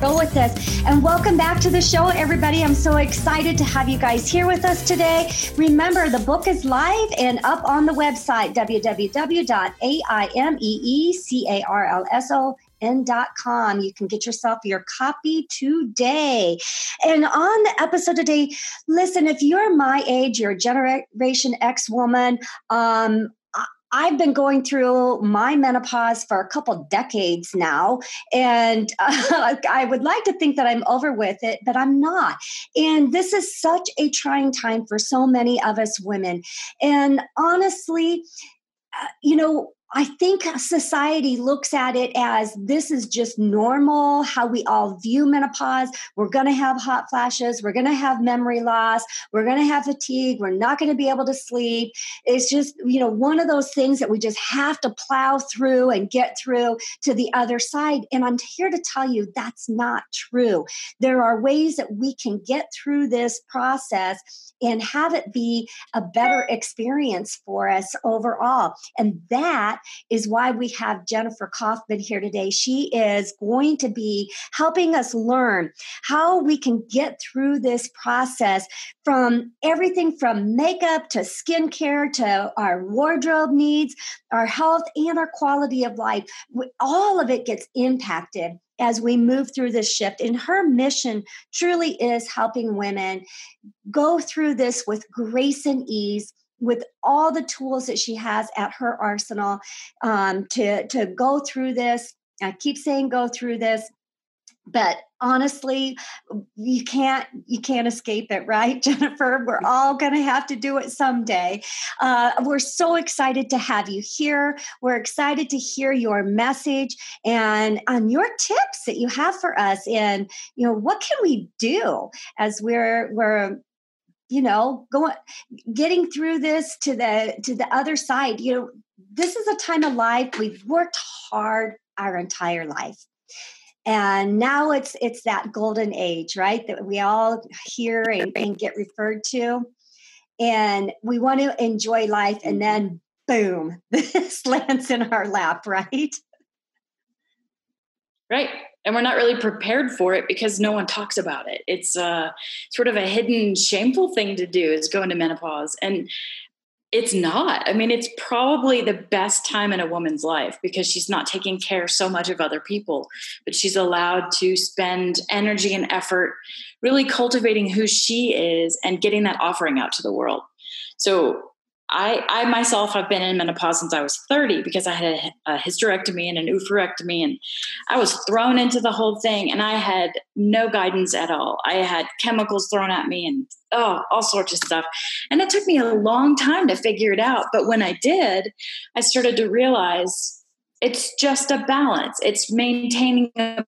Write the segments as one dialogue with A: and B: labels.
A: go with this. And welcome back to the show, everybody. I'm so excited to have you guys here with us today. Remember, the book is live and up on the website, www.aimeecarlson.com. You can get yourself your copy today. And on the episode today, listen, if you're my age, you're a Generation X woman, um, I've been going through my menopause for a couple decades now, and uh, I would like to think that I'm over with it, but I'm not. And this is such a trying time for so many of us women. And honestly, uh, you know, I think society looks at it as this is just normal, how we all view menopause. We're going to have hot flashes. We're going to have memory loss. We're going to have fatigue. We're not going to be able to sleep. It's just, you know, one of those things that we just have to plow through and get through to the other side. And I'm here to tell you that's not true. There are ways that we can get through this process and have it be a better experience for us overall. And that is why we have Jennifer Kaufman here today. She is going to be helping us learn how we can get through this process from everything from makeup to skincare to our wardrobe needs, our health, and our quality of life. All of it gets impacted as we move through this shift. And her mission truly is helping women go through this with grace and ease with all the tools that she has at her arsenal um, to, to go through this. I keep saying go through this but honestly you can't you can't escape it right jennifer? We're all going to have to do it someday. Uh, we're so excited to have you here. We're excited to hear your message and on your tips that you have for us and you know what can we do as we're we're you know going getting through this to the to the other side you know this is a time of life we've worked hard our entire life. And now it's it's that golden age right that we all hear and, and get referred to. And we want to enjoy life and mm-hmm. then boom this lands in our lap right?
B: Right and we're not really prepared for it because no one talks about it it's uh, sort of a hidden shameful thing to do is go into menopause and it's not. I mean, it's probably the best time in a woman's life because she's not taking care so much of other people, but she's allowed to spend energy and effort really cultivating who she is and getting that offering out to the world. So I, I myself have been in menopause since I was 30 because I had a, hysterectomy and an oophorectomy, and I was thrown into the whole thing, and I had no guidance at all. I had chemicals thrown at me and oh, all sorts of stuff, and it took me a long time to figure it out. But when I did, I started to realize it's just a balance. It's maintaining a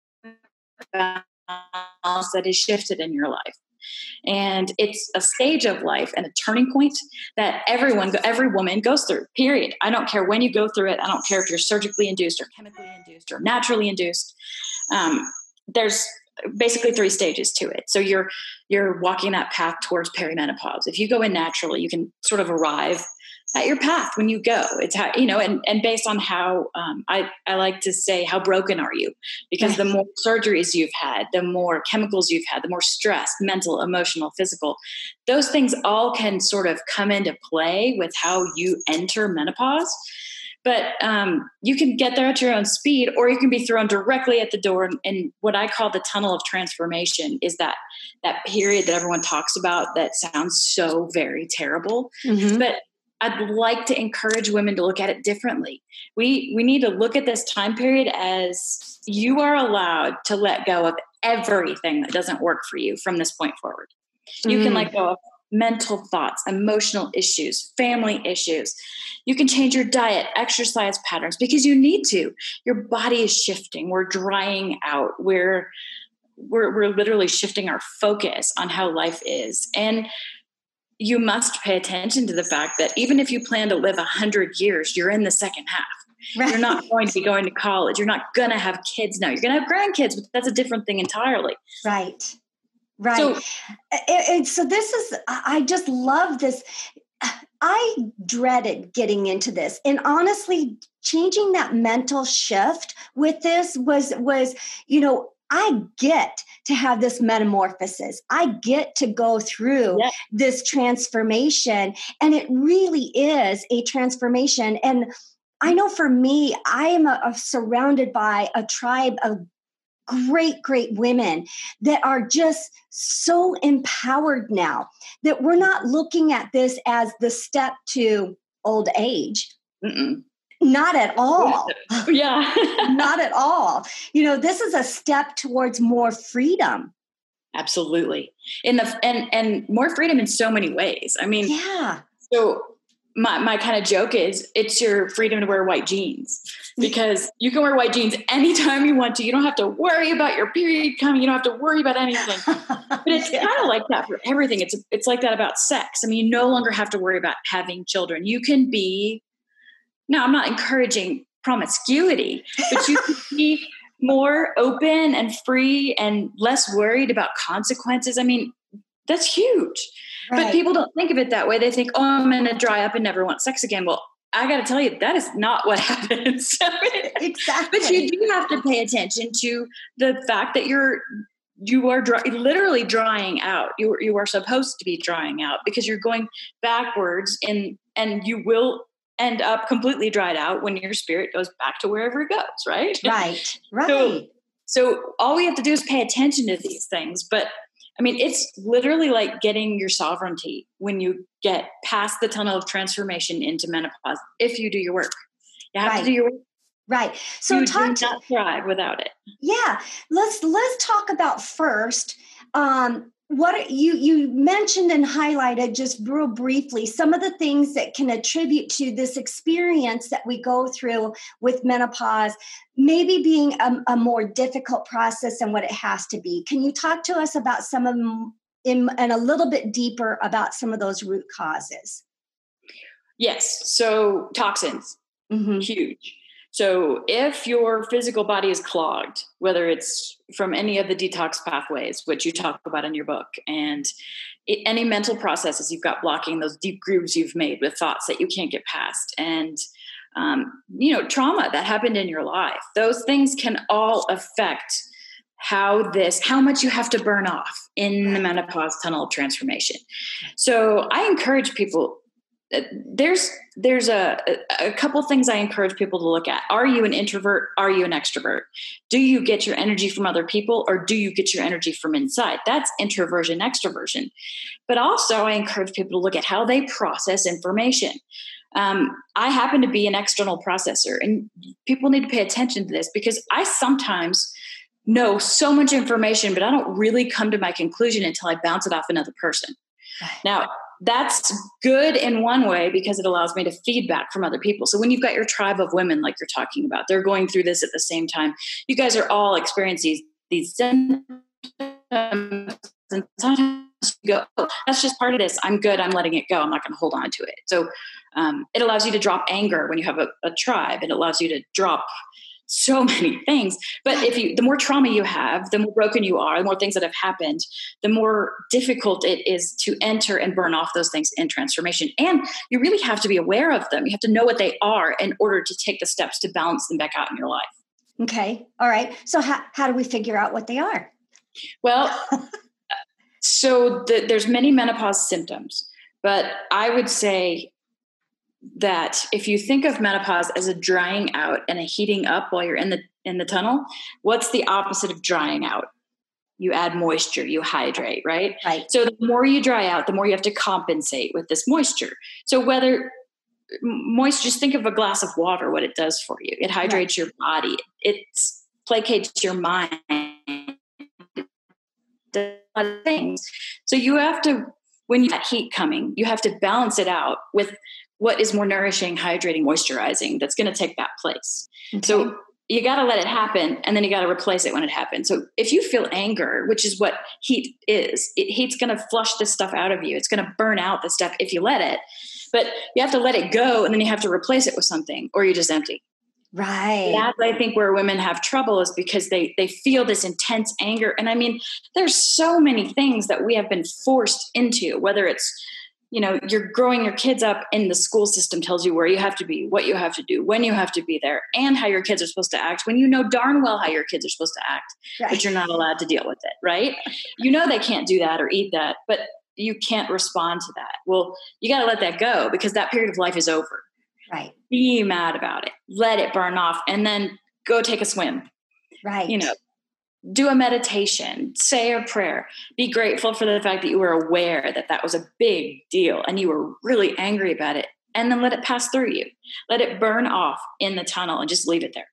B: balance that is shifted in your life and it's a stage of life and a turning point that everyone every woman goes through period. I don't care when you go through it. I don't care if you're surgically induced or chemically induced or naturally induced. Um, there's basically three stages to it. So you're you're walking that path towards perimenopause. If you go in naturally you can sort of arrive at your path when you go. It's how you know, and and based on how um, I I like to say, how broken are you? Because the more surgeries you've had, the more chemicals you've had, the more stress, mental, emotional, physical, those things all can sort of come into play with how you enter menopause. But um, you can get there at your own speed, or you can be thrown directly at the door. And, and what I call the tunnel of transformation is that that period that everyone talks about that sounds so very terrible, mm-hmm. but I'd like to encourage women to look at it differently. We we need to look at this time period as you are allowed to let go of everything that doesn't work for you from this point forward. You mm. can let go of mental thoughts, emotional issues, family issues. You can change your diet, exercise patterns because you need to. Your body is shifting. We're drying out. We're we're, we're literally shifting our focus on how life is. And you must pay attention to the fact that even if you plan to live 100 years, you're in the second half. Right. You're not going to be going to college. You're not going to have kids now. You're going to have grandkids, but that's a different thing entirely.
A: Right. Right. So, and so this is, I just love this. I dreaded getting into this. And honestly, changing that mental shift with this was, was, you know, I get to have this metamorphosis. I get to go through yeah. this transformation. And it really is a transformation. And I know for me, I am a, a surrounded by a tribe of great, great women that are just so empowered now that we're not looking at this as the step to old age. Mm-mm. Not at all.
B: Yeah.
A: not at all. You know, this is a step towards more freedom.
B: Absolutely. In the and and more freedom in so many ways. I mean,
A: yeah.
B: So my, my kind of joke is it's your freedom to wear white jeans because you can wear white jeans anytime you want to. You don't have to worry about your period coming. You don't have to worry about anything. but it's yeah. kind of like that for everything. It's it's like that about sex. I mean, you no longer have to worry about having children. You can be. Now, I'm not encouraging promiscuity, but you can be more open and free and less worried about consequences. I mean, that's huge. Right. But people don't think of it that way. They think, oh, I'm going to dry up and never want sex again. Well, I got to tell you, that is not what happens.
A: exactly.
B: But you do have to pay attention to the fact that you're you are dry, literally drying out. You you are supposed to be drying out because you're going backwards, and and you will end up completely dried out when your spirit goes back to wherever it goes. Right.
A: Right. Right.
B: So, so all we have to do is pay attention to these things, but I mean, it's literally like getting your sovereignty when you get past the tunnel of transformation into menopause. If you do your work, you have right. to do your work.
A: Right. So
B: you
A: talk
B: do not thrive without it.
A: Yeah. Let's let's talk about first um, what you you mentioned and highlighted just real briefly some of the things that can attribute to this experience that we go through with menopause maybe being a, a more difficult process than what it has to be. Can you talk to us about some of them in, and a little bit deeper about some of those root causes?
B: Yes so toxins. Mm-hmm. huge so, if your physical body is clogged, whether it's from any of the detox pathways, which you talk about in your book, and any mental processes you've got blocking those deep grooves you've made with thoughts that you can't get past, and um, you know trauma that happened in your life, those things can all affect how this how much you have to burn off in the menopause tunnel of transformation. So, I encourage people there's there's a, a couple things I encourage people to look at. Are you an introvert? Are you an extrovert? Do you get your energy from other people or do you get your energy from inside? That's introversion, extroversion. But also, I encourage people to look at how they process information. Um, I happen to be an external processor, and people need to pay attention to this because I sometimes know so much information, but I don't really come to my conclusion until I bounce it off another person. Now, that's good in one way because it allows me to feedback from other people. So when you've got your tribe of women, like you're talking about, they're going through this at the same time. You guys are all experiencing these, symptoms, and sometimes you go, oh, that's just part of this. I'm good. I'm letting it go. I'm not going to hold on to it. So um, it allows you to drop anger when you have a, a tribe. It allows you to drop so many things. But if you, the more trauma you have, the more broken you are, the more things that have happened, the more difficult it is to enter and burn off those things in transformation. And you really have to be aware of them. You have to know what they are in order to take the steps to balance them back out in your life.
A: Okay. All right. So how, how do we figure out what they are?
B: Well, so the, there's many menopause symptoms, but I would say that if you think of menopause as a drying out and a heating up while you're in the in the tunnel, what's the opposite of drying out? You add moisture, you hydrate, right?
A: Right.
B: So the more you dry out, the more you have to compensate with this moisture. So whether moisture, just think of a glass of water, what it does for you. It hydrates right. your body. It placates your mind. Things. So you have to when you have heat coming, you have to balance it out with what is more nourishing, hydrating, moisturizing that's going to take that place. Okay. So you got to let it happen and then you got to replace it when it happens. So if you feel anger, which is what heat is, it, heat's going to flush this stuff out of you. It's going to burn out the stuff if you let it. But you have to let it go and then you have to replace it with something or you're just empty.
A: Right.
B: That's I think where women have trouble is because they they feel this intense anger. And I mean, there's so many things that we have been forced into, whether it's you know you're growing your kids up in the school system tells you where you have to be what you have to do when you have to be there and how your kids are supposed to act when you know darn well how your kids are supposed to act right. but you're not allowed to deal with it right? You know they can't do that or eat that but you can't respond to that. Well you got to let that go because that period of life is over.
A: Right.
B: Be mad about it. Let it burn off and then go take a swim.
A: Right.
B: You know do a meditation, say a prayer, be grateful for the fact that you were aware that that was a big deal and you were really angry about it, and then let it pass through you. Let it burn off in the tunnel and just leave it there.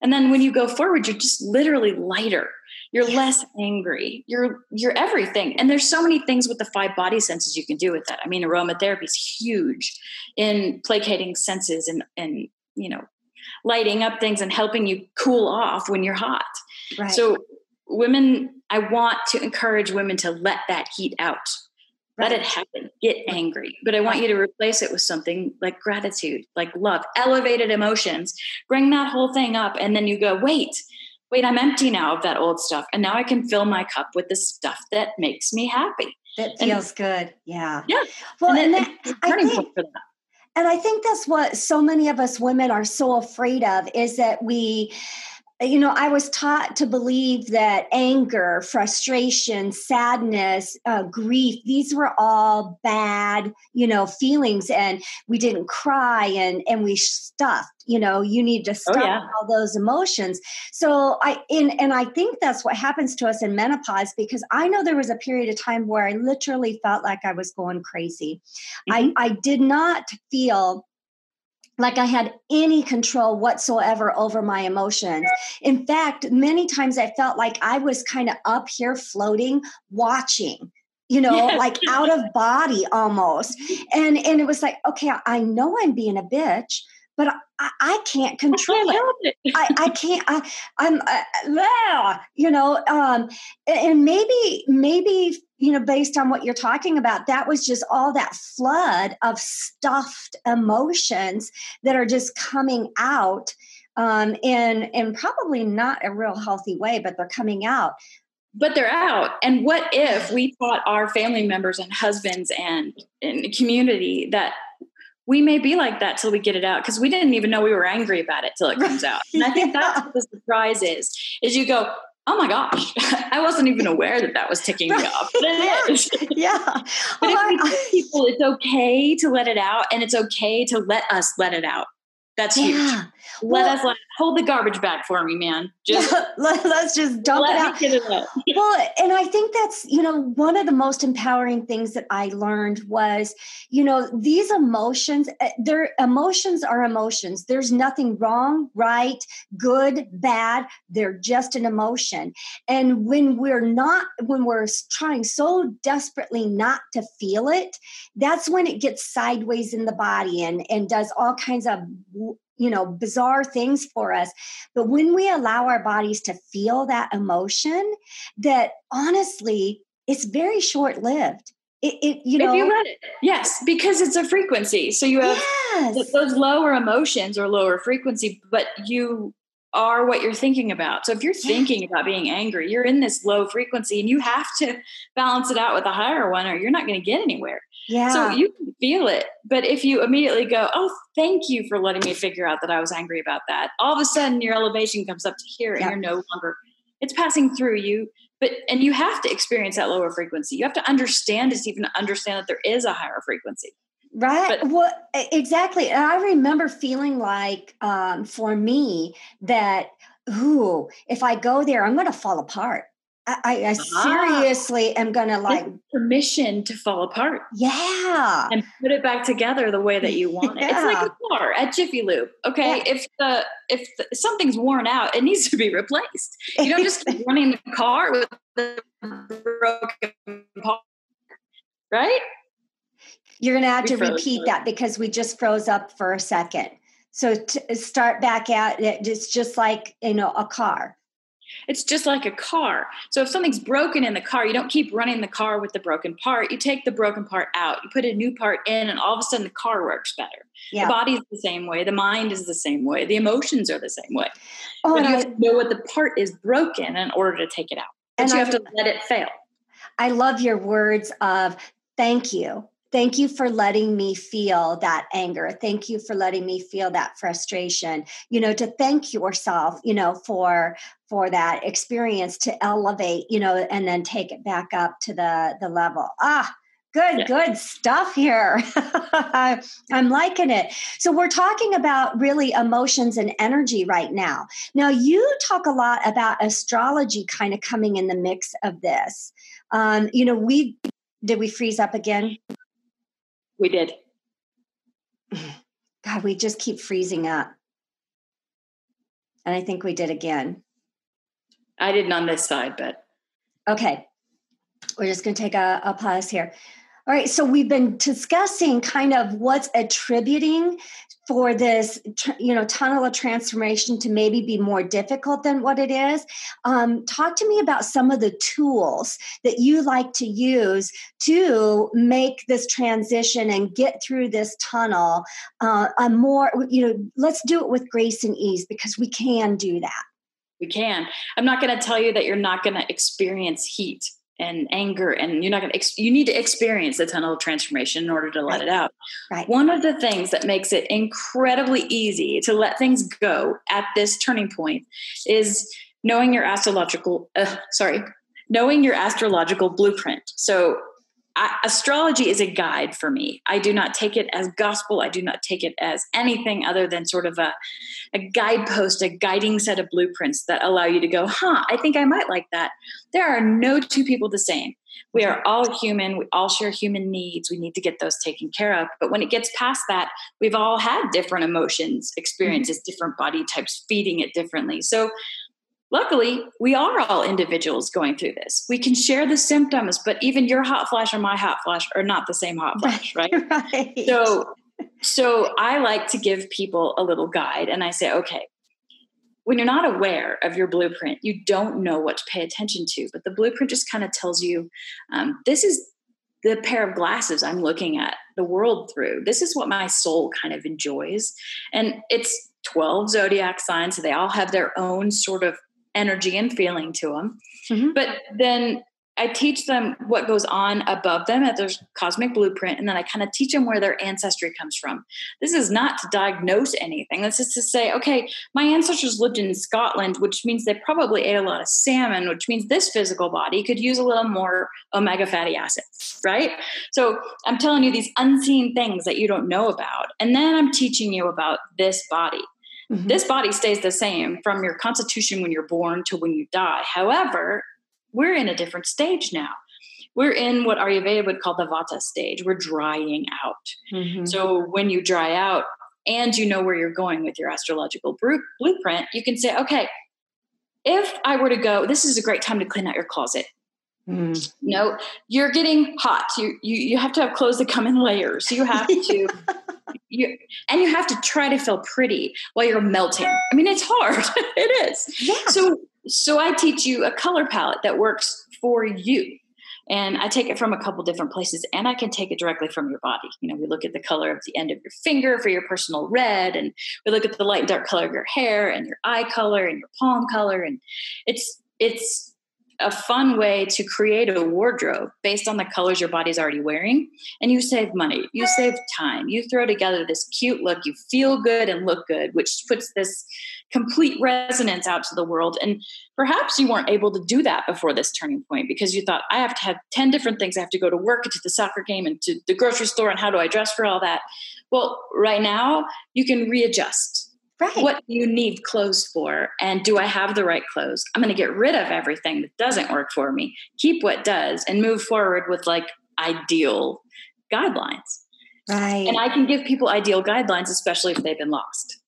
B: And then when you go forward, you're just literally lighter. You're less angry. You're you're everything. And there's so many things with the five body senses you can do with that. I mean, aromatherapy is huge in placating senses and and you know lighting up things and helping you cool off when you're hot. Right. So women, I want to encourage women to let that heat out. Right. Let it happen. Get angry. But I want you to replace it with something like gratitude, like love, elevated emotions. Bring that whole thing up. And then you go, wait, wait, I'm empty now of that old stuff. And now I can fill my cup with the stuff that makes me happy.
A: That feels and, good. Yeah.
B: Yeah.
A: Well, and, and that, I think, and I think that's what so many of us women are so afraid of is that we you know, I was taught to believe that anger, frustration, sadness, uh, grief, these were all bad, you know, feelings. And we didn't cry and, and we stuffed, you know, you need to stuff oh, yeah. all those emotions. So I, in, and I think that's what happens to us in menopause because I know there was a period of time where I literally felt like I was going crazy. Mm-hmm. I, I did not feel like I had any control whatsoever over my emotions. In fact, many times I felt like I was kind of up here floating, watching you know yes. like out of body almost and and it was like okay i know i'm being a bitch but I, I can't control it. I, I can't. I, I'm, uh, you know, um, and maybe, maybe, you know, based on what you're talking about, that was just all that flood of stuffed emotions that are just coming out um, in, in probably not a real healthy way, but they're coming out
B: but they're out. And what if we taught our family members and husbands and in community that we may be like that till we get it out because we didn't even know we were angry about it till it comes out. And I think that's what the surprise is: is you go, oh my gosh, I wasn't even aware that that was ticking me off. But it is.
A: yeah.
B: but well, if we people it's okay to let it out and it's okay to let us let it out, that's yeah. huge. Let well, us let, hold the garbage bag for me, man.
A: Just yeah, let, us just dump it out. it well, and I think that's you know one of the most empowering things that I learned was you know these emotions. Eh, their emotions are emotions. There's nothing wrong, right, good, bad. They're just an emotion. And when we're not, when we're trying so desperately not to feel it, that's when it gets sideways in the body and and does all kinds of you know bizarre things for us. But when we allow our bodies to feel that emotion that honestly it's very short lived it, it, you know
B: if you let it yes because it's a frequency. So you have yes. those lower emotions or lower frequency but you are what you're thinking about. So if you're thinking about being angry you're in this low frequency and you have to balance it out with a higher one or you're not going to get anywhere
A: yeah.
B: So you can feel it. But if you immediately go, oh, thank you for letting me figure out that I was angry about that, all of a sudden your elevation comes up to here and you're no longer, it's passing through you. But, and you have to experience that lower frequency. You have to understand it to even understand that there is a higher frequency.
A: Right. But, well, exactly. And I remember feeling like um, for me that, ooh, if I go there, I'm going to fall apart. I, I ah. seriously am going to like
B: permission to fall apart.
A: Yeah.
B: And put it back together the way that you want it. Yeah. It's like a car at Jiffy Lube. Okay. Yeah. If the, if the, something's worn out, it needs to be replaced. You don't just keep running the car with the broken part, right?
A: You're going to have we to repeat that because we just froze up for a second. So to start back at it, it's just like you know a car.
B: It's just like a car. So if something's broken in the car, you don't keep running the car with the broken part. You take the broken part out, you put a new part in, and all of a sudden the car works better. Yeah. The body's the same way, the mind is the same way, the emotions are the same way. Oh, but you have to know what the part is broken in order to take it out. But and you have to let it fail.
A: I love your words of thank you Thank you for letting me feel that anger. Thank you for letting me feel that frustration. You know, to thank yourself, you know, for for that experience to elevate, you know, and then take it back up to the the level. Ah, good, yeah. good stuff here. I'm liking it. So we're talking about really emotions and energy right now. Now you talk a lot about astrology kind of coming in the mix of this. Um, you know, we did we freeze up again?
B: We did.
A: God, we just keep freezing up. And I think we did again.
B: I didn't on this side, but.
A: Okay. We're just going to take a, a pause here. All right, so we've been discussing kind of what's attributing for this, you know, tunnel of transformation to maybe be more difficult than what it is. Um, talk to me about some of the tools that you like to use to make this transition and get through this tunnel. Uh, a more, you know, let's do it with grace and ease because we can do that.
B: We can. I'm not going to tell you that you're not going to experience heat and anger and you're not going to you need to experience the tunnel of transformation in order to let
A: right.
B: it out
A: right.
B: one of the things that makes it incredibly easy to let things go at this turning point is knowing your astrological uh, sorry knowing your astrological blueprint so I, astrology is a guide for me. I do not take it as gospel. I do not take it as anything other than sort of a, a guidepost, a guiding set of blueprints that allow you to go, huh, I think I might like that. There are no two people the same. We are all human. We all share human needs. We need to get those taken care of. But when it gets past that, we've all had different emotions, experiences, mm-hmm. different body types, feeding it differently. So Luckily, we are all individuals going through this. We can share the symptoms, but even your hot flash or my hot flash are not the same hot flash, right?
A: right.
B: So, so I like to give people a little guide, and I say, okay, when you're not aware of your blueprint, you don't know what to pay attention to. But the blueprint just kind of tells you, um, this is the pair of glasses I'm looking at the world through. This is what my soul kind of enjoys, and it's 12 zodiac signs. So they all have their own sort of energy and feeling to them. Mm-hmm. But then I teach them what goes on above them at their cosmic blueprint, and then I kind of teach them where their ancestry comes from. This is not to diagnose anything. This is to say, okay, my ancestors lived in Scotland, which means they probably ate a lot of salmon, which means this physical body could use a little more omega fatty acids, right? So I'm telling you these unseen things that you don't know about. And then I'm teaching you about this body. Mm-hmm. This body stays the same from your constitution when you're born to when you die. However, we're in a different stage now. We're in what Ayurveda would call the Vata stage. We're drying out. Mm-hmm. So when you dry out and you know where you're going with your astrological blueprint, you can say, okay, if I were to go, this is a great time to clean out your closet. Mm. You know, you're getting hot. You, you you have to have clothes that come in layers. You have to you and you have to try to feel pretty while you're melting. I mean, it's hard. it is.
A: Yeah.
B: So so I teach you a color palette that works for you. And I take it from a couple different places and I can take it directly from your body. You know, we look at the color of the end of your finger for your personal red, and we look at the light and dark color of your hair and your eye color and your palm color. And it's it's a fun way to create a wardrobe based on the colors your body's already wearing. And you save money, you save time, you throw together this cute look, you feel good and look good, which puts this complete resonance out to the world. And perhaps you weren't able to do that before this turning point because you thought, I have to have 10 different things. I have to go to work to the soccer game and to the grocery store, and how do I dress for all that? Well, right now, you can readjust
A: Right.
B: What do you need clothes for? And do I have the right clothes? I'm going to get rid of everything that doesn't work for me, keep what does, and move forward with like ideal guidelines.
A: Right.
B: And I can give people ideal guidelines, especially if they've been lost.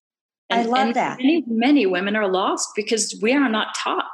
B: And,
A: I love that.
B: Many, many women are lost because we are not taught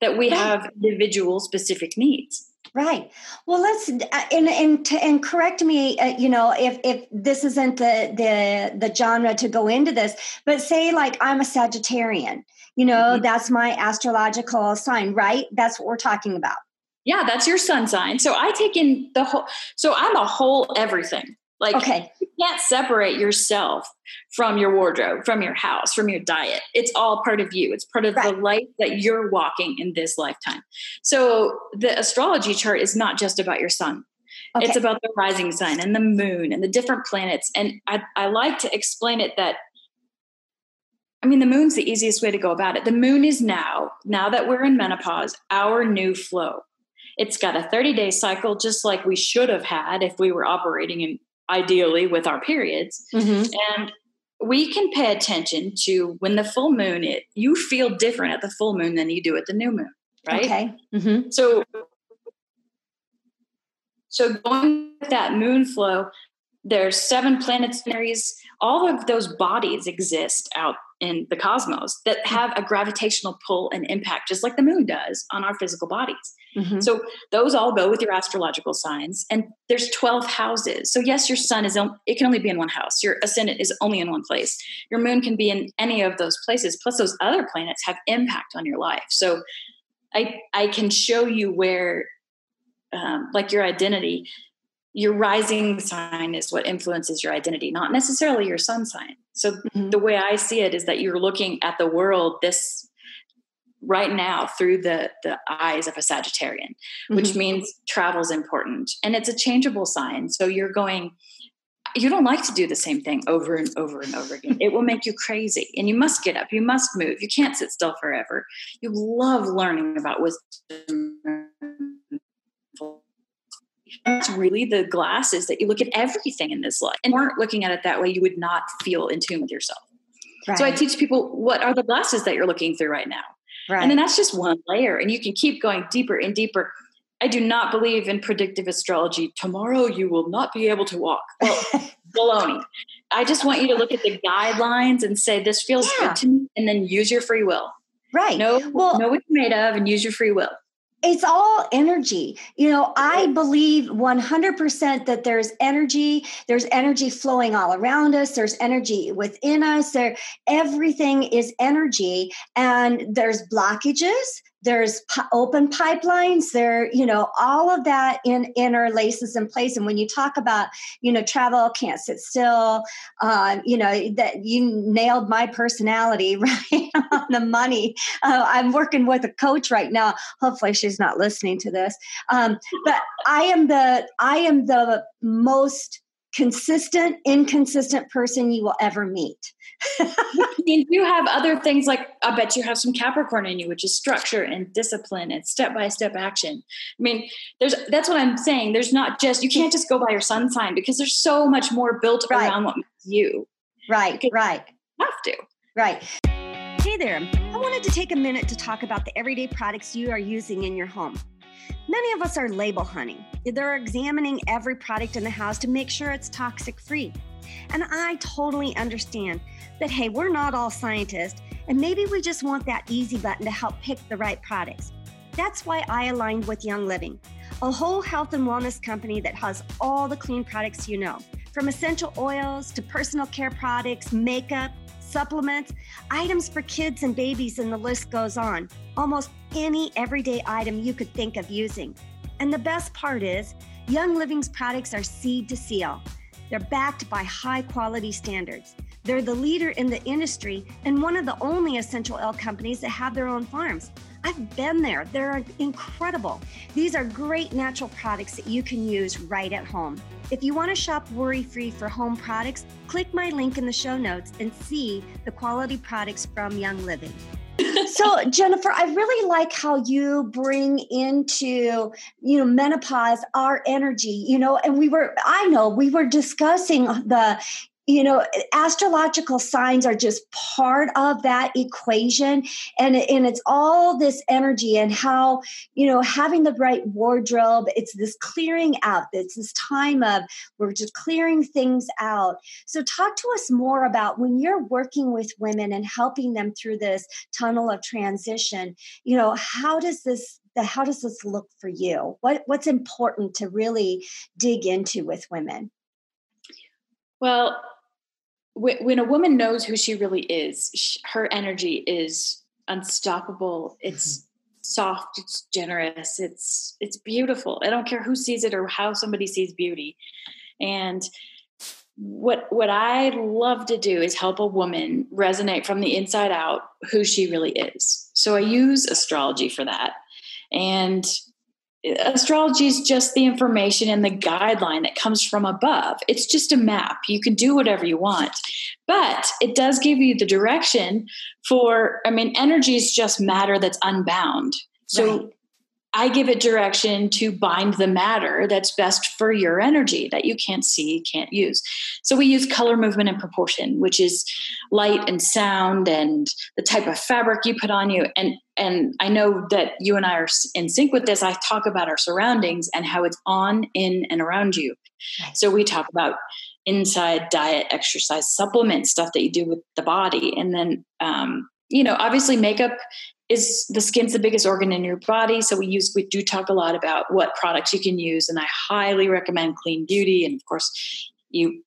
B: that we right. have individual specific needs.
A: Right. Well, let's uh, and and and correct me. Uh, you know, if if this isn't the the the genre to go into this, but say like I'm a Sagittarian. You know, mm-hmm. that's my astrological sign, right? That's what we're talking about.
B: Yeah, that's your sun sign. So I take in the whole. So I'm a whole everything. Like, okay. you can't separate yourself from your wardrobe, from your house, from your diet. It's all part of you. It's part of right. the life that you're walking in this lifetime. So the astrology chart is not just about your sun. Okay. It's about the rising sun and the moon and the different planets. And I, I like to explain it that I mean, the moon's the easiest way to go about it. The moon is now, now that we're in menopause, our new flow. It's got a 30 day cycle, just like we should have had if we were operating in ideally with our periods. Mm-hmm. And we can pay attention to when the full moon it you feel different at the full moon than you do at the new moon right
A: okay mm-hmm.
B: so so going with that moon flow there's seven planetaries all of those bodies exist out in the cosmos that have a gravitational pull and impact just like the moon does on our physical bodies Mm-hmm. So those all go with your astrological signs. And there's 12 houses. So yes, your sun is, it can only be in one house. Your ascendant is only in one place. Your moon can be in any of those places. Plus those other planets have impact on your life. So I, I can show you where, um, like your identity, your rising sign is what influences your identity, not necessarily your sun sign. So mm-hmm. the way I see it is that you're looking at the world this right now through the the eyes of a sagittarian which mm-hmm. means travel is important and it's a changeable sign so you're going you don't like to do the same thing over and over and over again it will make you crazy and you must get up you must move you can't sit still forever you love learning about wisdom that's really the glasses that you look at everything in this life and weren't looking at it that way you would not feel in tune with yourself right. so i teach people what are the glasses that you're looking through right now Right. And then that's just one layer, and you can keep going deeper and deeper. I do not believe in predictive astrology. Tomorrow you will not be able to walk. Well, baloney. I just want you to look at the guidelines and say, this feels yeah. good to me, and then use your free will.
A: Right.
B: Know, well, know what you're made of and use your free will
A: it's all energy. You know, I believe 100% that there's energy, there's energy flowing all around us, there's energy within us, there everything is energy and there's blockages, there's open pipelines there you know all of that in interlaces in place. And when you talk about you know travel can't sit still uh, you know that you nailed my personality right on the money. Uh, i'm working with a coach right now. Hopefully she's not listening to this. Um, but i am the i am the most consistent inconsistent person you will ever meet
B: mean, you have other things like I bet you have some Capricorn in you, which is structure and discipline and step by step action. I mean, there's that's what I'm saying. There's not just you can't just go by your sun sign because there's so much more built right. around what makes you.
A: Right, right.
B: have to.
A: Right. Hey there. I wanted to take a minute to talk about the everyday products you are using in your home. Many of us are label hunting. They're examining every product in the house to make sure it's toxic free. And I totally understand that, hey, we're not all scientists, and maybe we just want that easy button to help pick the right products. That's why I aligned with Young Living, a whole health and wellness company that has all the clean products you know, from essential oils to personal care products, makeup, supplements, items for kids and babies, and the list goes on. Almost any everyday item you could think of using. And the best part is, Young Living's products are seed to seal. They're backed by high quality standards. They're the leader in the industry and one of the only essential oil companies that have their own farms. I've been there. They're incredible. These are great natural products that you can use right at home. If you want to shop worry free for home products, click my link in the show notes and see the quality products from Young Living so jennifer i really like how you bring into you know menopause our energy you know and we were i know we were discussing the you know astrological signs are just part of that equation and and it's all this energy and how you know having the right wardrobe it's this clearing out it's this time of we're just clearing things out so talk to us more about when you're working with women and helping them through this tunnel of transition you know how does this the how does this look for you? What what's important to really dig into with women?
B: Well, when a woman knows who she really is, her energy is unstoppable. It's mm-hmm. soft, it's generous, it's it's beautiful. I don't care who sees it or how somebody sees beauty. And what what I love to do is help a woman resonate from the inside out who she really is. So I use astrology for that. And astrology is just the information and the guideline that comes from above. It's just a map. You can do whatever you want, but it does give you the direction for, I mean, energy is just matter that's unbound. So right. I give it direction to bind the matter that's best for your energy that you can't see, can't use. So we use color, movement, and proportion, which is light and sound and the type of fabric you put on you. And and I know that you and I are in sync with this. I talk about our surroundings and how it's on, in, and around you. So we talk about inside diet, exercise, supplement stuff that you do with the body, and then um, you know, obviously makeup is the skin's the biggest organ in your body. So we use we do talk a lot about what products you can use and i highly recommend clean beauty. And of course you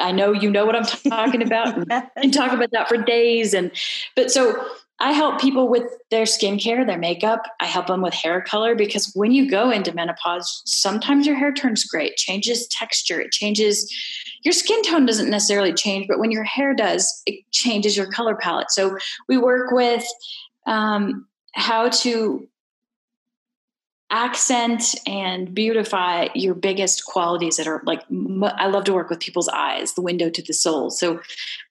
B: i know you know what i'm talking about. And, talk about that for days. And but so i help people with their skincare their makeup. I help them with hair color because when you go into menopause sometimes your hair turns gray. It changes texture. It changes your skin tone doesn't necessarily change but when your hair does it changes your color palette. So we work with um, how to accent and beautify your biggest qualities that are like i love to work with people's eyes the window to the soul. So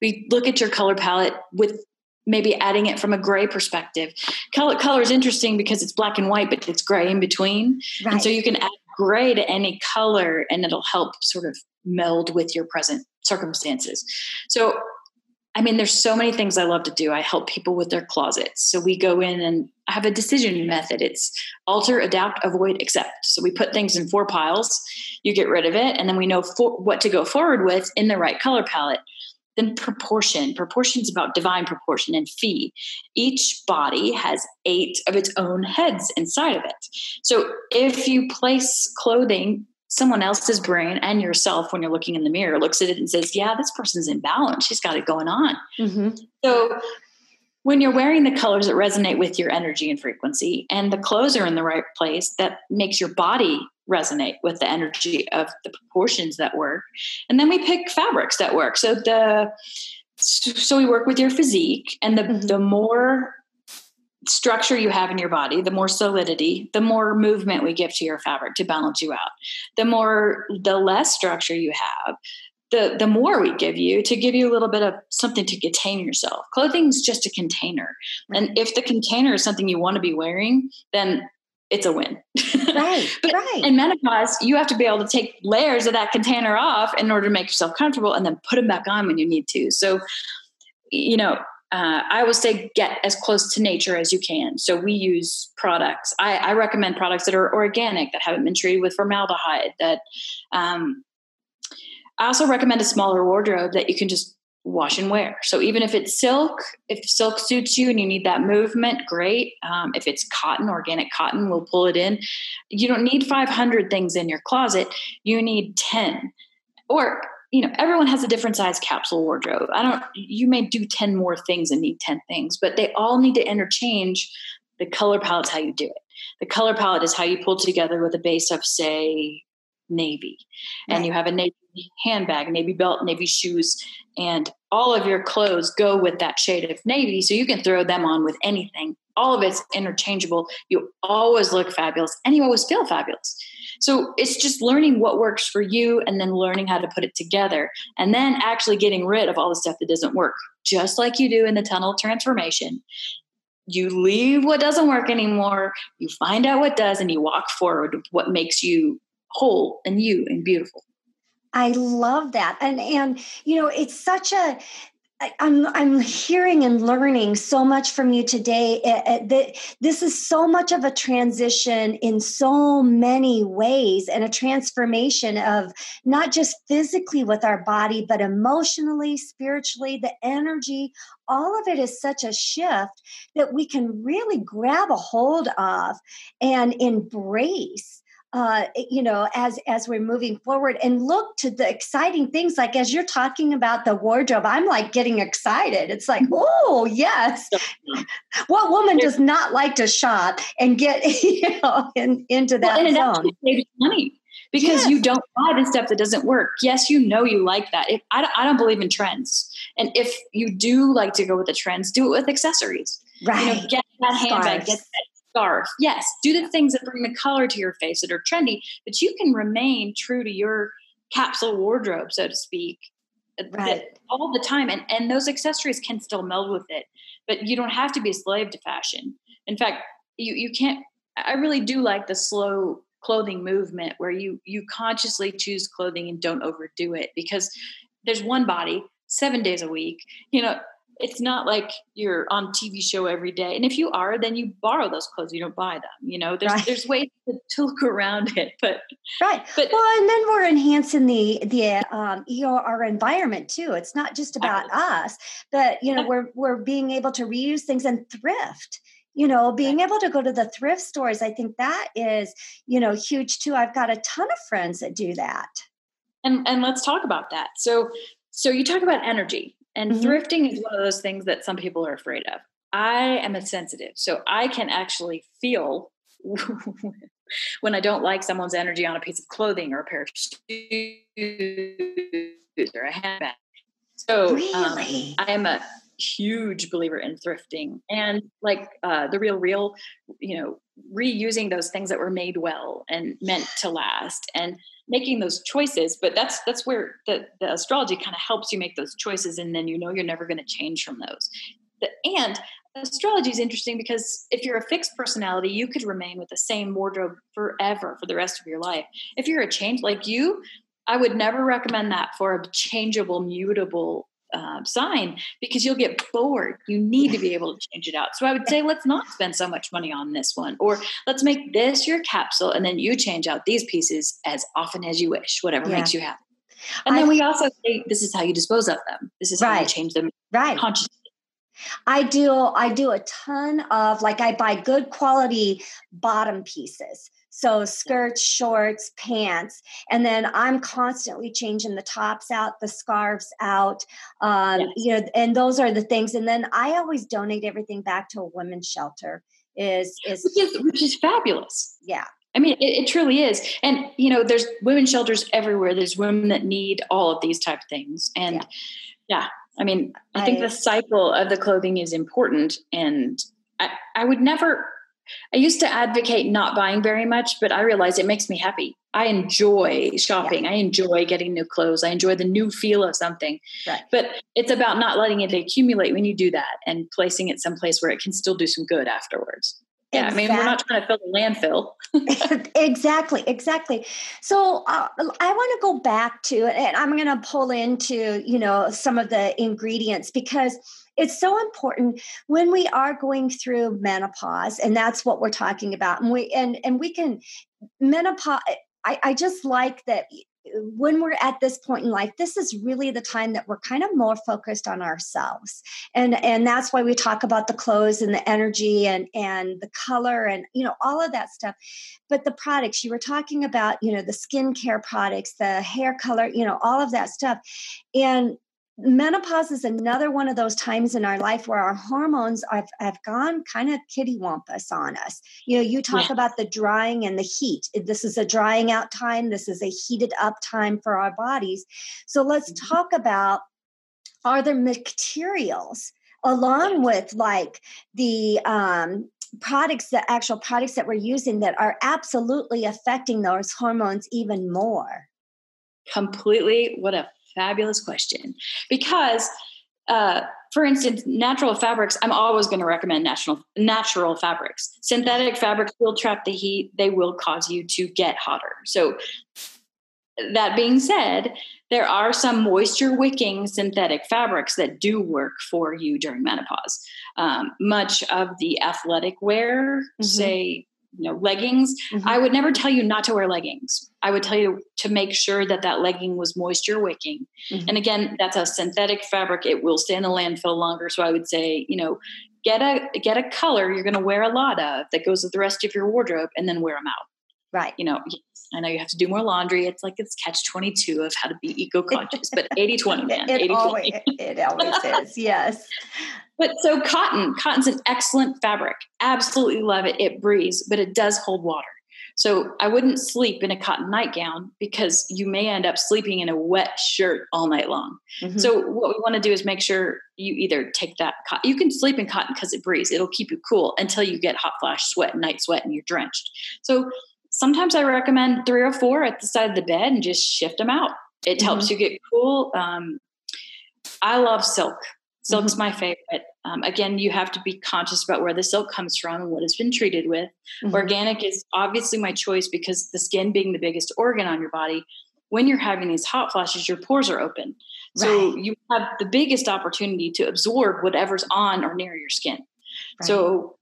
B: we look at your color palette with maybe adding it from a gray perspective. Color color is interesting because it's black and white but it's gray in between. Right. and so you can add gray to any color and it'll help sort of meld with your present circumstances. So I mean, there's so many things I love to do. I help people with their closets. So we go in and have a decision method. It's alter, adapt, avoid, accept. So we put things in four piles. You get rid of it, and then we know for, what to go forward with in the right color palette. Then proportion. Proportion is about divine proportion and phi. Each body has eight of its own heads inside of it. So if you place clothing someone else's brain and yourself when you're looking in the mirror looks at it and says yeah this person's in balance she's got it going on mm-hmm. so when you're wearing the colors that resonate with your energy and frequency and the clothes are in the right place that makes your body resonate with the energy of the proportions that work and then we pick fabrics that work so the so we work with your physique and the mm-hmm. the more structure you have in your body, the more solidity, the more movement we give to your fabric to balance you out. The more, the less structure you have, the the more we give you to give you a little bit of something to contain yourself. Clothing is just a container, and if the container is something you want to be wearing, then it's a win.
A: Right, but right.
B: In menopause, you have to be able to take layers of that container off in order to make yourself comfortable, and then put them back on when you need to. So, you know, uh, I would say get as close to nature as you can. So we use products. I, I, recommend products that are organic, that haven't been treated with formaldehyde. That um, I also recommend a smaller wardrobe that you can just wash and wear. So even if it's silk, if silk suits you and you need that movement, great. Um, if it's cotton, organic cotton, we'll pull it in. You don't need 500 things in your closet. You need 10. Or you know everyone has a different size capsule wardrobe. I don't you may do 10 more things and need 10 things but they all need to interchange the color palette's how you do it. The color palette is how you pull together with a base of say navy. And right. you have a navy handbag navy belt navy shoes and all of your clothes go with that shade of navy so you can throw them on with anything. All of it's interchangeable. You always look fabulous and you always feel fabulous so it's just learning what works for you and then learning how to put it together and then actually getting rid of all the stuff that doesn't work, just like you do in the tunnel transformation. You leave what doesn't work anymore, you find out what does, and you walk forward with what makes you whole and you and beautiful.
A: I love that. And and you know, it's such a I'm I'm hearing and learning so much from you today. Eh, eh, that this is so much of a transition in so many ways, and a transformation of not just physically with our body, but emotionally, spiritually, the energy. All of it is such a shift that we can really grab a hold of and embrace uh, you know, as as we're moving forward, and look to the exciting things. Like as you're talking about the wardrobe, I'm like getting excited. It's like, oh yes, what woman does not like to shop and get you know in, into that well, and zone?
B: It saves money because yes. you don't buy the stuff that doesn't work. Yes, you know you like that. If I, I don't believe in trends, and if you do like to go with the trends, do it with accessories. Right. You know, get that handbag, get that scarf. Yes, do the things that bring the color to your face that are trendy, but you can remain true to your capsule wardrobe, so to speak, uh, right. all the time. And, and those accessories can still meld with it, but you don't have to be a slave to fashion. In fact, you, you can't, I really do like the slow clothing movement where you you consciously choose clothing and don't overdo it because there's one body seven days a week you know it's not like you're on TV show every day. And if you are, then you borrow those clothes. You don't buy them. You know, there's right. there's ways to, to, look around it. But
A: right. But well, and then we're enhancing the the um, our environment too. It's not just about us, but you know, we're we're being able to reuse things and thrift you know being able to go to the thrift stores i think that is you know huge too i've got a ton of friends that do that
B: and and let's talk about that so so you talk about energy and mm-hmm. thrifting is one of those things that some people are afraid of. I am a sensitive, so I can actually feel when I don't like someone's energy on a piece of clothing or a pair of shoes or a handbag. So um, really? um, I am a huge believer in thrifting and like uh, the RealReal you know reusing those things that were made well and meant to last and making those choices but that's that's where the, the astrology kind of helps you make those choices and then you know you're never going to change from those. The, and astrology is interesting because if you're a fixed personality you could remain with the same wardrobe forever for the rest of your life. If you're a change like you i would never recommend that for a changeable mutable uh, sign because you'll get bored. You need to be able to change it out. So I would say, let's not spend so much money on this one, or let's make this your capsule, and then you change out these pieces as often as you wish, whatever yeah. makes you happy. And I, then we also say, this is how you dispose of them. This is right. how you change them right. consciously.
A: I do I do a ton of like I buy good quality bottom pieces. So skirts, shorts, pants, and then I'm constantly changing the tops out, the scarves out, um, yes. you know, and those are the things. And then I always donate everything back to a women's shelter. Is is
B: which is, which is fabulous.
A: Yeah,
B: I mean, it, it, truly is. And, you know, there's women's shelters everywhere. There's women that need all of these type of things. And yeah, yeah I mean, I, I think the cycle of the clothing is important. And I, I would never I used to advocate not buying very much, but I realize it makes me happy. I enjoy shopping. Yeah. I enjoy getting new clothes. I enjoy the new feel of something. Right. But it's about not letting it accumulate when you do that and placing it someplace where it can still do some good afterwards. Yeah, exactly. I mean, we're not trying to fill the
A: landfill. exactly, exactly. So uh, I want to go back to, and I'm going to pull into, you know, some of the ingredients because it's so important when we are going through menopause and that's what we're talking about and we and and we can menopause I, I just like that when we're at this point in life this is really the time that we're kind of more focused on ourselves and and that's why we talk about the clothes and the energy and and the color and you know all of that stuff. But the products you were talking about you know the skincare products the hair color you know all of that stuff and menopause is another one of those times in our life where our hormones have, have gone kind of kittywampus on us. You know, you talk yeah. about the drying and the heat. This is a drying out time, this is a heated up time for our bodies. So let's mm-hmm. talk about are there materials along with like the um, products the actual products that we're using that are absolutely affecting those hormones even more
B: completely what a fabulous question because uh, for instance, natural fabrics, I'm always going to recommend natural natural fabrics. Synthetic fabrics will trap the heat. They will cause you to get hotter. So that being said, there are some moisture wicking synthetic fabrics that do work for you during menopause. Um, much of the athletic wear, mm-hmm. say, you know, leggings, mm-hmm. I would never tell you not to wear leggings. I would tell you to make sure that that legging was moisture wicking. Mm-hmm. And again, that's a synthetic fabric. It will stay in the landfill longer. So I would say, you know, get a get a color you're going to wear a lot of that goes with the rest of your wardrobe, and then wear them out.
A: Right.
B: You know, I know you have to do more laundry. It's like it's catch 22 of how to be eco conscious, but 80 20, man.
A: It, 80, always, it always is. Yes.
B: But so cotton, cotton's an excellent fabric. Absolutely love it. It breathes, but it does hold water. So I wouldn't sleep in a cotton nightgown because you may end up sleeping in a wet shirt all night long. Mm-hmm. So what we want to do is make sure you either take that cotton. You can sleep in cotton because it breathes. It'll keep you cool until you get hot flash sweat, night sweat, and you're drenched. So sometimes I recommend three or four at the side of the bed and just shift them out. It mm-hmm. helps you get cool. Um, I love silk. Silk's mm-hmm. my favorite. Um, again, you have to be conscious about where the silk comes from and what it's been treated with. Mm-hmm. Organic is obviously my choice because the skin being the biggest organ on your body, when you're having these hot flashes, your pores are open. So right. you have the biggest opportunity to absorb whatever's on or near your skin. Right. So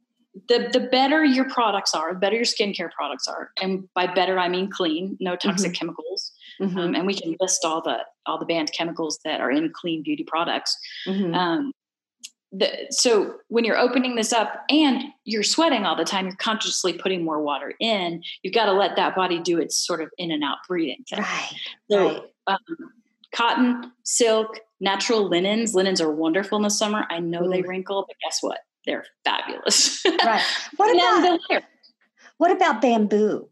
B: the the better your products are, the better your skincare products are, and by better I mean clean, no toxic mm-hmm. chemicals, mm-hmm. Um, and we can list all the all the banned chemicals that are in clean beauty products. Mm-hmm. Um, the, so when you're opening this up and you're sweating all the time, you're consciously putting more water in. You've got to let that body do its sort of in and out breathing.
A: Thing. Right.
B: So
A: right.
B: Um, cotton, silk, natural linens. Linens are wonderful in the summer. I know Ooh. they wrinkle, but guess what? They're fabulous.
A: right. What about what about bamboo?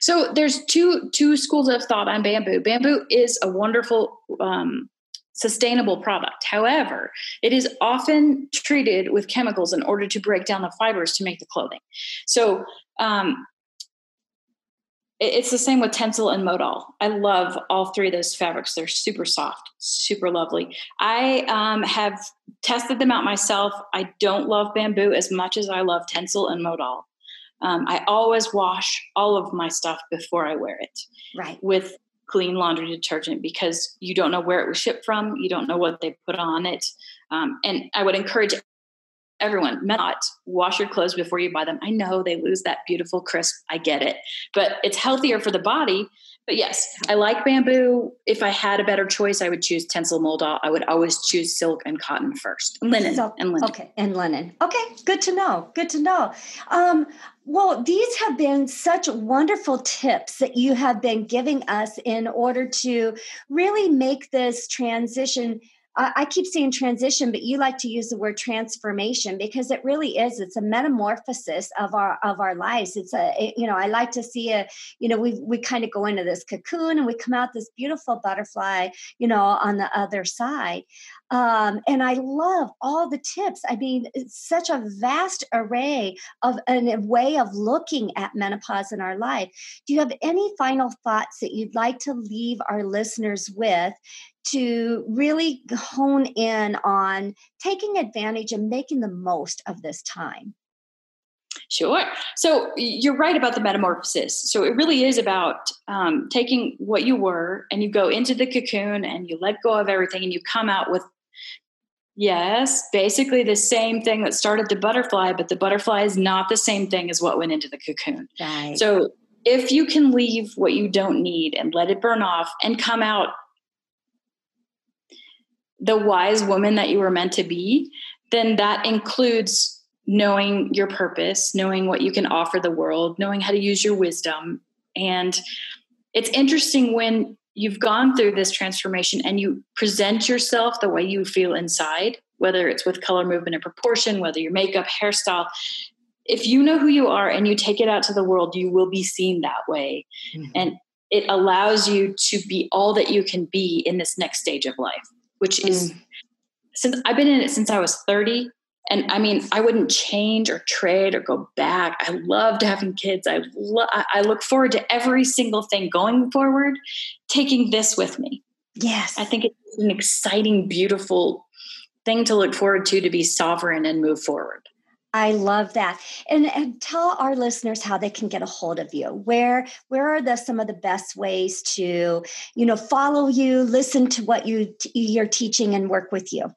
B: So there's two two schools of thought on bamboo. Bamboo is a wonderful um, sustainable product. However, it is often treated with chemicals in order to break down the fibers to make the clothing. So um, it's the same with Tencel and Modal. I love all three of those fabrics. They're super soft, super lovely. I um, have tested them out myself. I don't love bamboo as much as I love Tencel and Modal. Um, I always wash all of my stuff before I wear it.
A: Right.
B: With clean laundry detergent because you don't know where it was shipped from. You don't know what they put on it. Um, and I would encourage everyone not wash your clothes before you buy them. I know they lose that beautiful crisp. I get it, but it's healthier for the body. But yes, I like bamboo. If I had a better choice, I would choose Tencel Modal. I would always choose silk and cotton first. Linen
A: so,
B: and linen.
A: Okay, and linen. Okay, good to know. Good to know. Um, well, these have been such wonderful tips that you have been giving us in order to really make this transition I keep saying transition, but you like to use the word transformation because it really is. It's a metamorphosis of our of our lives. It's a you know I like to see a you know we we kind of go into this cocoon and we come out this beautiful butterfly you know on the other side. Um, and I love all the tips. I mean, it's such a vast array of a way of looking at menopause in our life. Do you have any final thoughts that you'd like to leave our listeners with to really hone in on taking advantage and making the most of this time?
B: Sure. So you're right about the metamorphosis. So it really is about um, taking what you were and you go into the cocoon and you let go of everything and you come out with, yes, basically the same thing that started the butterfly, but the butterfly is not the same thing as what went into the cocoon.
A: Right.
B: So if you can leave what you don't need and let it burn off and come out the wise woman that you were meant to be, then that includes knowing your purpose, knowing what you can offer the world, knowing how to use your wisdom. And it's interesting when you've gone through this transformation and you present yourself the way you feel inside, whether it's with color, movement, and proportion, whether your makeup, hairstyle. If you know who you are and you take it out to the world, you will be seen that way. Mm-hmm. And it allows you to be all that you can be in this next stage of life which mm. is since I've been in it since I was 30. And I mean, I wouldn't change or trade or go back. I loved having kids. I lo- I look forward to every single thing going forward, taking this with me.
A: Yes.
B: I think it's an exciting, beautiful thing to look forward to to be sovereign and move forward.
A: I love that. And, and tell our listeners how they can get a hold of you. Where where are the some of the best ways to, you know, follow you, listen to what you you're teaching and work with you?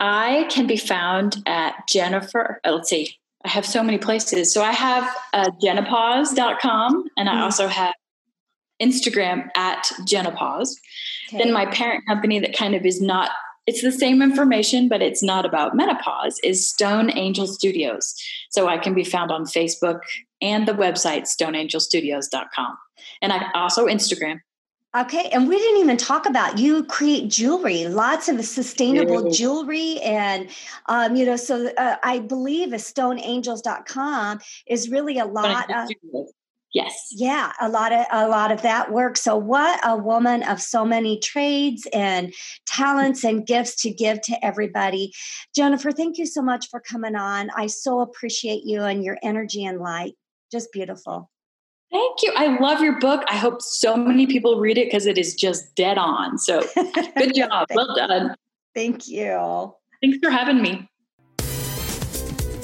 B: I can be found at Jennifer. Uh, let's see. I have so many places. So I have uh, jenopause.com and I mm-hmm. also have Instagram at jenapause. Okay. Then my parent company that kind of is not it's the same information, but it's not about menopause, is Stone Angel Studios. So I can be found on Facebook and the website stoneangelstudios.com. And I also Instagram.
A: Okay, and we didn't even talk about you create jewelry, lots of sustainable yeah. jewelry, and um, you know, so uh, I believe a stoneangels.com is really a lot of
B: Yes.
A: Yeah, a lot of a lot of that work. So what a woman of so many trades and talents and gifts to give to everybody. Jennifer, thank you so much for coming on. I so appreciate you and your energy and light. Just beautiful.
B: Thank you. I love your book. I hope so many people read it because it is just dead on. So good job. well done.
A: Thank you.
B: Thanks for having me.